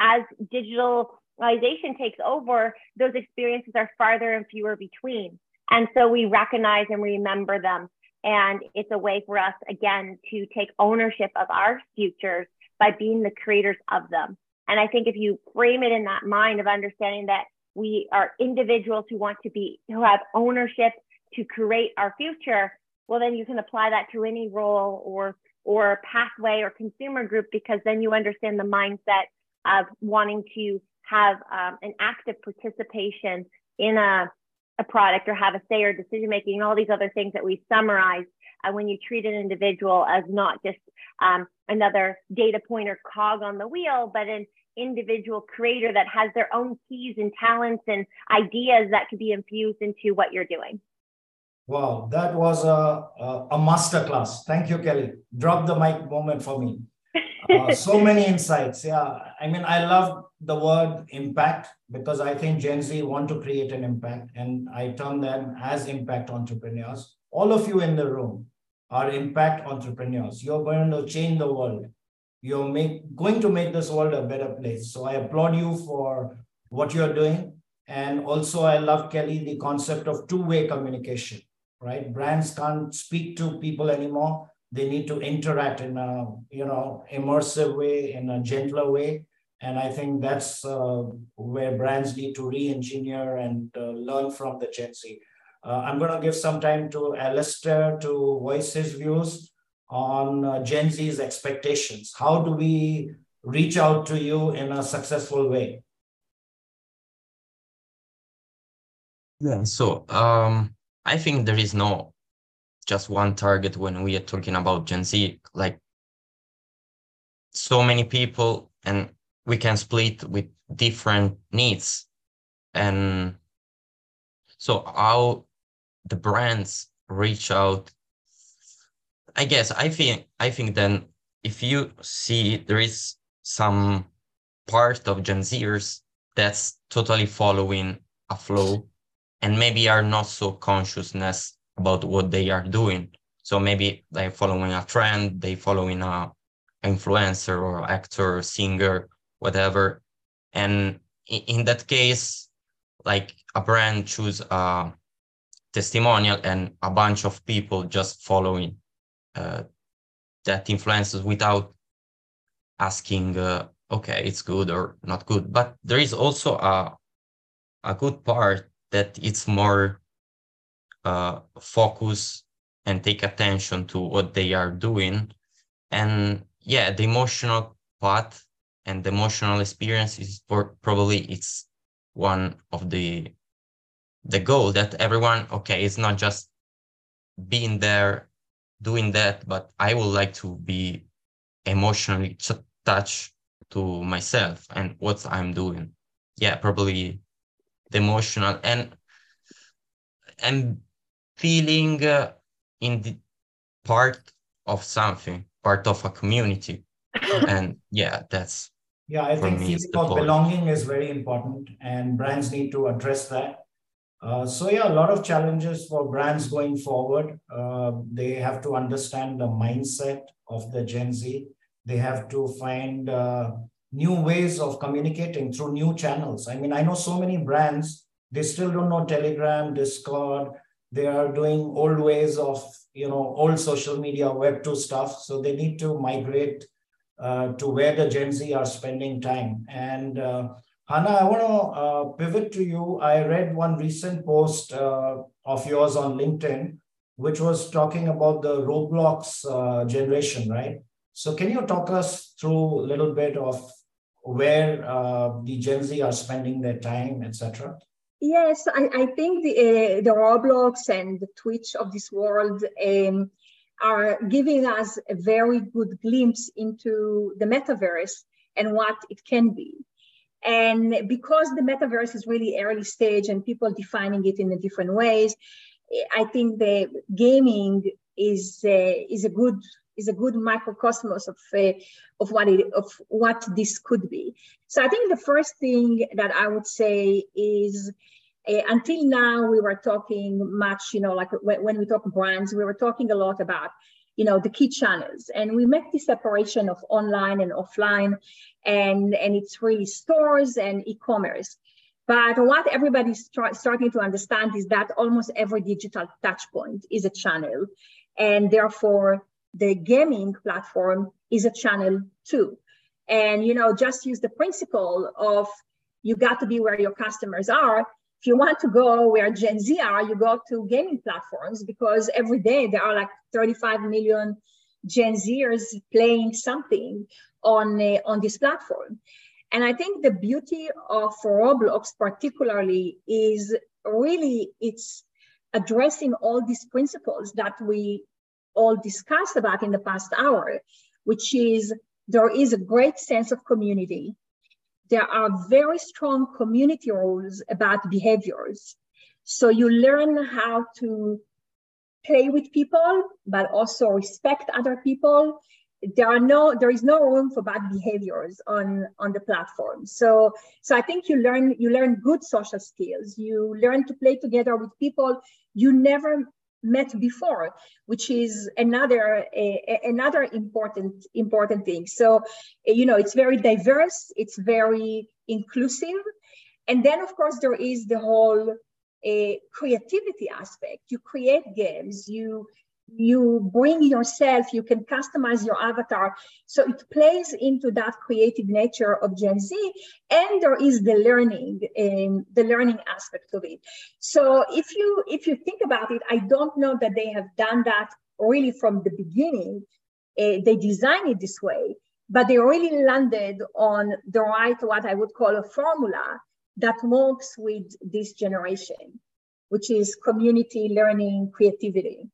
as digitalization takes over, those experiences are farther and fewer between. And so we recognize and remember them. And it's a way for us, again, to take ownership of our futures by being the creators of them. And I think if you frame it in that mind of understanding that we are individuals who want to be, who have ownership to create our future, well, then you can apply that to any role or or pathway or consumer group because then you understand the mindset of wanting to have um, an active participation in a a product or have a say or decision making and all these other things that we summarize uh, when you treat an individual as not just um, another data point or cog on the wheel, but an individual creator that has their own keys and talents and ideas that could be infused into what you're doing. Wow, that was a, a, a master class. Thank you, Kelly. Drop the mic moment for me. (laughs) Uh, so many insights. Yeah, I mean, I love the word impact because I think Gen Z want to create an impact, and I term them as impact entrepreneurs. All of you in the room are impact entrepreneurs. You're going to change the world. You're make, going to make this world a better place. So I applaud you for what you're doing. And also, I love Kelly the concept of two-way communication. Right, brands can't speak to people anymore they need to interact in a you know immersive way in a gentler way and i think that's uh, where brands need to re-engineer and uh, learn from the gen z. Uh, i'm going to give some time to alistair to voice his views on uh, gen z's expectations. How do we reach out to you in a successful way? Yeah so um, i think there is no just one target when we are talking about Gen Z, like so many people and we can split with different needs. And so how the brands reach out, I guess I think I think then if you see there is some part of Gen Zers that's totally following a flow and maybe are not so consciousness about what they are doing. So maybe they're following a trend, they following a influencer or actor, or singer, whatever. And in that case, like a brand choose a testimonial and a bunch of people just following uh, that influences without asking, uh, okay, it's good or not good. But there is also a a good part that it's more uh, focus and take attention to what they are doing. And yeah, the emotional part and the emotional experience is for probably it's one of the the goal that everyone okay it's not just being there doing that but i would like to be emotionally attached to myself and what I'm doing. Yeah, probably the emotional and and feeling uh, in the part of something, part of a community. (laughs) and yeah, that's yeah, I think feeling of belonging is very important, and brands need to address that. Uh, so yeah, a lot of challenges for brands going forward. Uh, they have to understand the mindset of the Gen Z. They have to find uh, new ways of communicating through new channels. I mean, I know so many brands, they still don't know Telegram, Discord. They are doing old ways of, you know, old social media, Web 2 stuff. So they need to migrate uh, to where the Gen Z are spending time. And uh, Hana, I want to uh, pivot to you. I read one recent post uh, of yours on LinkedIn, which was talking about the Roblox generation, right? So, can you talk us through a little bit of where the Gen Z are spending their time, etc.? Yes, I, I think the, uh, the Roblox and the Twitch of this world um, are giving us a very good glimpse into the metaverse and what it can be. And because the metaverse is really early stage and people defining it in different ways, I think the gaming is uh, is a good is a good microcosmos of uh, of what it of what this could be. So I think the first thing that I would say is uh, until now we were talking much, you know, like when, when we talk brands, we were talking a lot about you know the key channels. And we make the separation of online and offline and and it's really stores and e-commerce. But what everybody's starting to understand is that almost every digital touch point is a channel and therefore the gaming platform is a channel too. And you know just use the principle of you got to be where your customers are if you want to go where Gen Z are, you go to gaming platforms because every day there are like 35 million Gen Zers playing something on uh, on this platform. And I think the beauty of Roblox particularly is really it's addressing all these principles that we all discussed about in the past hour, which is there is a great sense of community there are very strong community rules about behaviors. So you learn how to play with people, but also respect other people. There are no, there is no room for bad behaviors on, on the platform. So, so I think you learn, you learn good social skills. You learn to play together with people you never met before, which is another another important important thing. So, eh, you know, it's very diverse, it's very inclusive, and then of course there is the whole a creativity aspect. You create games, you you bring yourself, you can customize your avatar. So it plays into that creative nature of Gen Z, and there is the learning and the learning aspect of it. So if you if you think about it, I don't know that they have done that really from the beginning. Uh, they designed it this way, but they really landed on the right what I would call a formula that works with this generation, which is community learning creativity.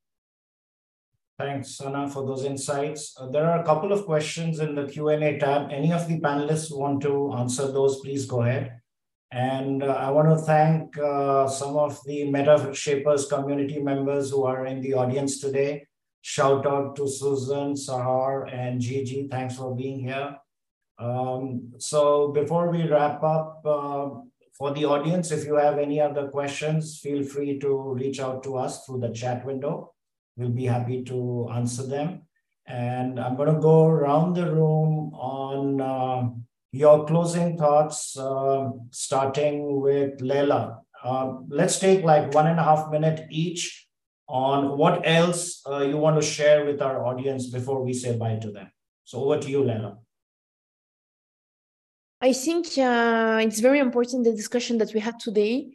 Thanks, Hana, for those insights. Uh, there are a couple of questions in the Q&A tab. Any of the panelists want to answer those, please go ahead. And uh, I want to thank uh, some of the Meta Shapers community members who are in the audience today. Shout out to Susan, Sahar, and Gigi. Thanks for being here. Um, so before we wrap up, uh, for the audience, if you have any other questions, feel free to reach out to us through the chat window. We'll be happy to answer them. And I'm going to go around the room on uh, your closing thoughts, uh, starting with Leila. Uh, let's take like one and a half minute each on what else uh, you want to share with our audience before we say bye to them. So over to you, Leila. I think uh, it's very important the discussion that we had today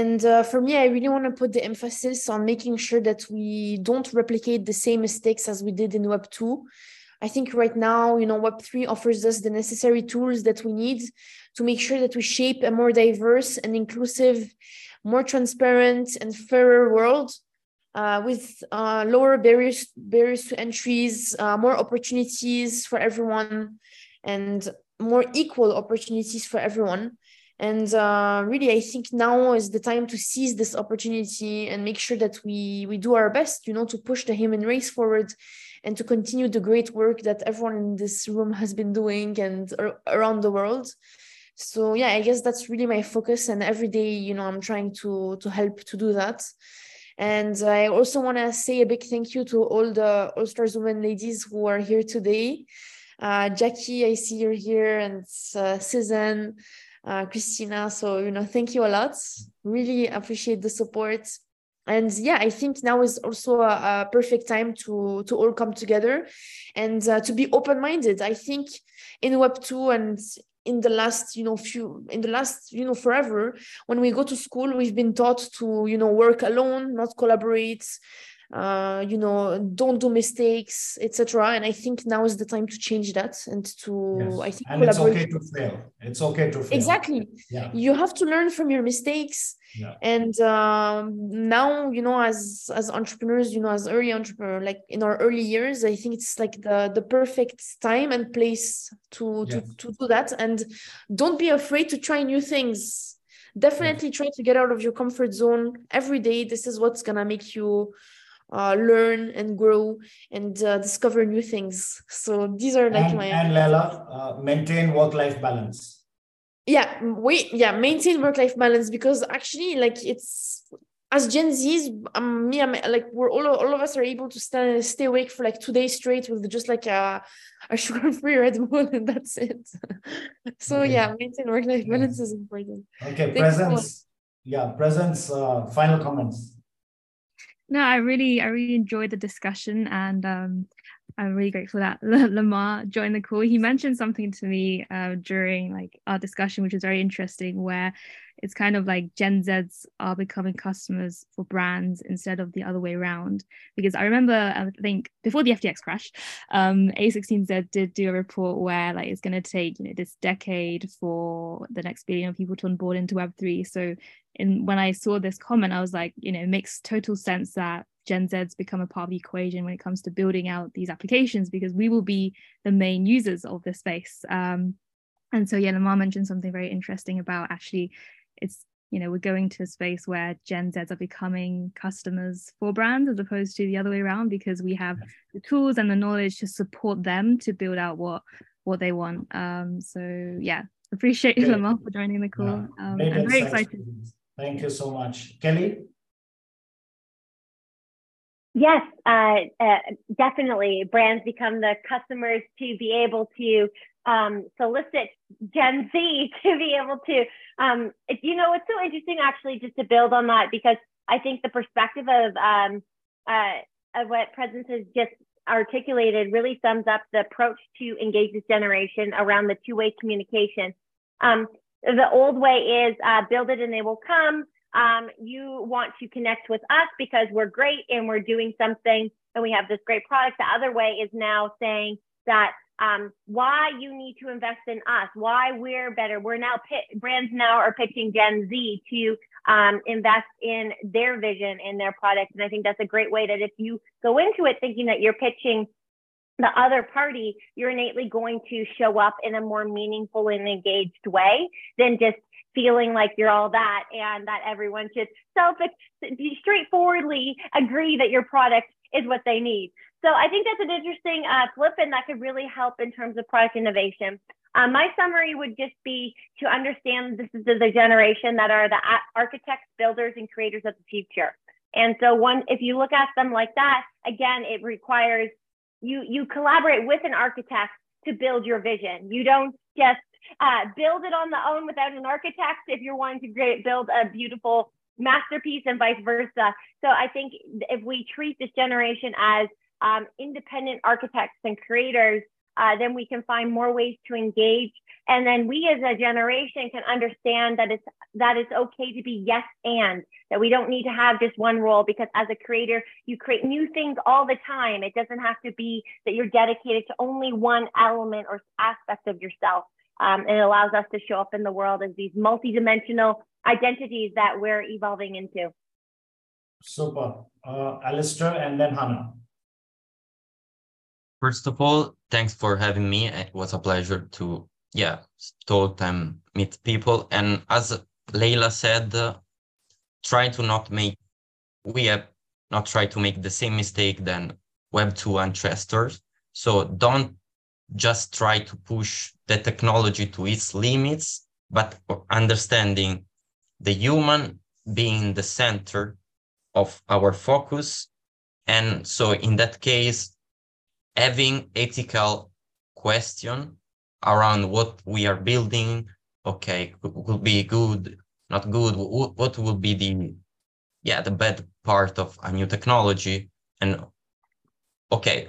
and uh, for me, I really want to put the emphasis on making sure that we don't replicate the same mistakes as we did in Web 2. I think right now, you know, Web3 offers us the necessary tools that we need to make sure that we shape a more diverse and inclusive, more transparent and fairer world. uh, with uh, lower barriers barriers to entries, uh, more opportunities for everyone, and more equal opportunities for everyone. And uh, really, I think now is the time to seize this opportunity and make sure that we we do our best, you know, to push the human race forward and to continue the great work that everyone in this room has been doing and around the world. So yeah i guess that's really my focus and every day you know i'm trying to to help to do that. And i also want to say a big thank you to all the all stars women ladies who are here today uh, jackie i see you're here and uh, susan uh, christina so you know thank you a lot. Really appreciate the support. And yeah i think now is also a, a perfect time to to all come together and uh, to be open minded i think in web 2 and in the last you know few in the last you know forever when we go to school we've been taught to you know work alone not collaborate uh, you know don't do mistakes etc and i think now is the time to change that and to yes. i think and it's okay to fail it's okay to fail exactly yeah. you have to learn from your mistakes yeah. and um, now you know as as entrepreneurs you know as early entrepreneur like in our early years i think it's like the the perfect time and place to yes. to, to do that and don't be afraid to try new things definitely yes. try to get out of your comfort zone every day this is what's gonna make you uh, learn and grow and uh, discover new things. So these are like and, my and Leila, uh, maintain work-life balance. Yeah, we yeah, maintain work-life balance because actually, like it's as Gen Zs, um, me, I'm like we're all all of us are able to stay stay awake for like two days straight with just like a a (laughs) sugar-free Red Bull and that's it. (laughs) so okay. yeah, maintain work-life balance is important. Okay, Thank presence. Yeah, presence. Uh, final comments. No, I really, I really enjoyed the discussion, and um, I'm really grateful that (laughs) Lamar joined the call. He mentioned something to me uh, during like our discussion, which was very interesting, where it's kind of like Gen Zs are becoming customers for brands instead of the other way around. Because I remember, I think before the FTX crash, um, A16Z did do a report where like it's going to take you know this decade for the next billion of people to onboard into Web3. So and when I saw this comment, I was like, you know, it makes total sense that Gen Z's become a part of the equation when it comes to building out these applications because we will be the main users of this space. Um, and so, yeah, Lamar mentioned something very interesting about actually it's, you know, we're going to a space where Gen Zs are becoming customers for brands as opposed to the other way around because we have the tools and the knowledge to support them to build out what what they want. Um, so yeah, appreciate you, Lamar, for joining the call. Yeah. Um, I'm very excited. Thank you so much. Kelly? Yes, uh, uh, definitely. Brands become the customers to be able to um, solicit Gen Z (laughs) to be able to, um, you know, it's so interesting actually just to build on that because I think the perspective of, um, uh, of what Presence has just articulated really sums up the approach to engage this generation around the two-way communication. Um, the old way is uh, build it and they will come. Um, you want to connect with us because we're great and we're doing something and we have this great product. The other way is now saying that um, why you need to invest in us, why we're better. We're now pit, brands now are pitching Gen Z to um, invest in their vision in their product, and I think that's a great way that if you go into it thinking that you're pitching the other party, you're innately going to show up in a more meaningful and engaged way than just feeling like you're all that and that everyone should self straightforwardly agree that your product is what they need. So I think that's an interesting uh, flip and that could really help in terms of product innovation. Um, my summary would just be to understand this is the generation that are the architects, builders, and creators of the future. And so one, if you look at them like that, again, it requires you you collaborate with an architect to build your vision. You don't just uh, build it on the own without an architect if you're wanting to create, build a beautiful masterpiece and vice versa. So I think if we treat this generation as um, independent architects and creators, uh, then we can find more ways to engage. And then we as a generation can understand that it's that it's okay to be yes and that we don't need to have just one role because as a creator, you create new things all the time. It doesn't have to be that you're dedicated to only one element or aspect of yourself. Um, and it allows us to show up in the world as these multidimensional identities that we're evolving into. Super. Uh, Alistair and then Hana. First of all, thanks for having me. It was a pleasure to, yeah, talk and meet people. And as Leila said, uh, try to not make, we have not try to make the same mistake than Web2 and Chesters. So don't just try to push the technology to its limits, but understanding the human being the center of our focus. And so in that case, having ethical question around what we are building, okay, could be good, not good, what would be the, yeah, the bad part of a new technology and okay,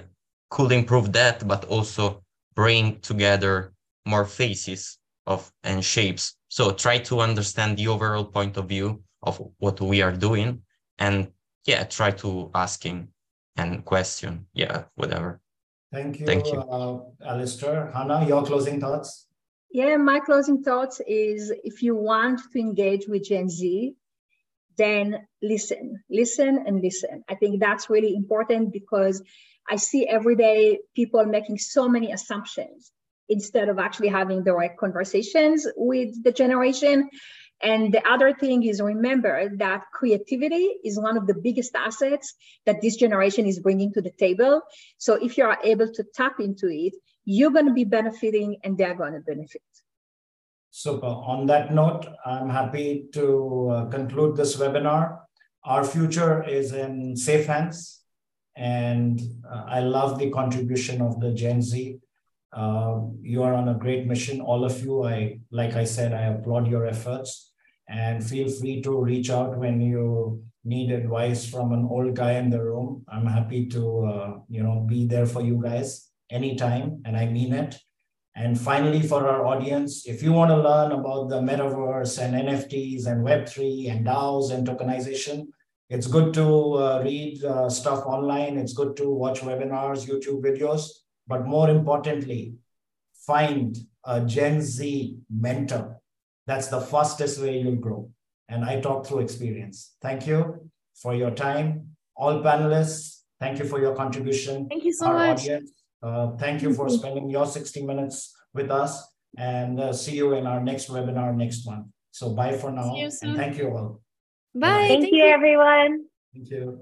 could improve that, but also bring together more faces of and shapes. So try to understand the overall point of view of what we are doing and yeah, try to asking and question. Yeah, whatever. Thank you, Thank you. Uh, Alistair. Hana, your closing thoughts? Yeah, my closing thoughts is if you want to engage with Gen Z, then listen, listen and listen. I think that's really important because I see every day people making so many assumptions instead of actually having direct conversations with the generation. And the other thing is remember that creativity is one of the biggest assets that this generation is bringing to the table. So if you are able to tap into it, you're going to be benefiting and they're going to benefit. Super. On that note, I'm happy to uh, conclude this webinar. Our future is in safe hands. And uh, I love the contribution of the Gen Z. Uh, you are on a great mission, all of you. I, like I said, I applaud your efforts and feel free to reach out when you need advice from an old guy in the room. I'm happy to, uh, you know, be there for you guys anytime, and I mean it. And finally, for our audience, if you want to learn about the metaverse and NFTs and Web3 and DAOs and tokenization, it's good to uh, read uh, stuff online. It's good to watch webinars, YouTube videos, but more importantly, find a Gen Z mentor. That's the fastest way you'll grow. And I talk through experience. Thank you for your time. All panelists, thank you for your contribution. Thank you so Our much. Audience, uh, thank you for spending your 60 minutes with us and uh, see you in our next webinar next month. So bye for now. And thank you all. Bye. Thank, Thank you, you, everyone. Thank you.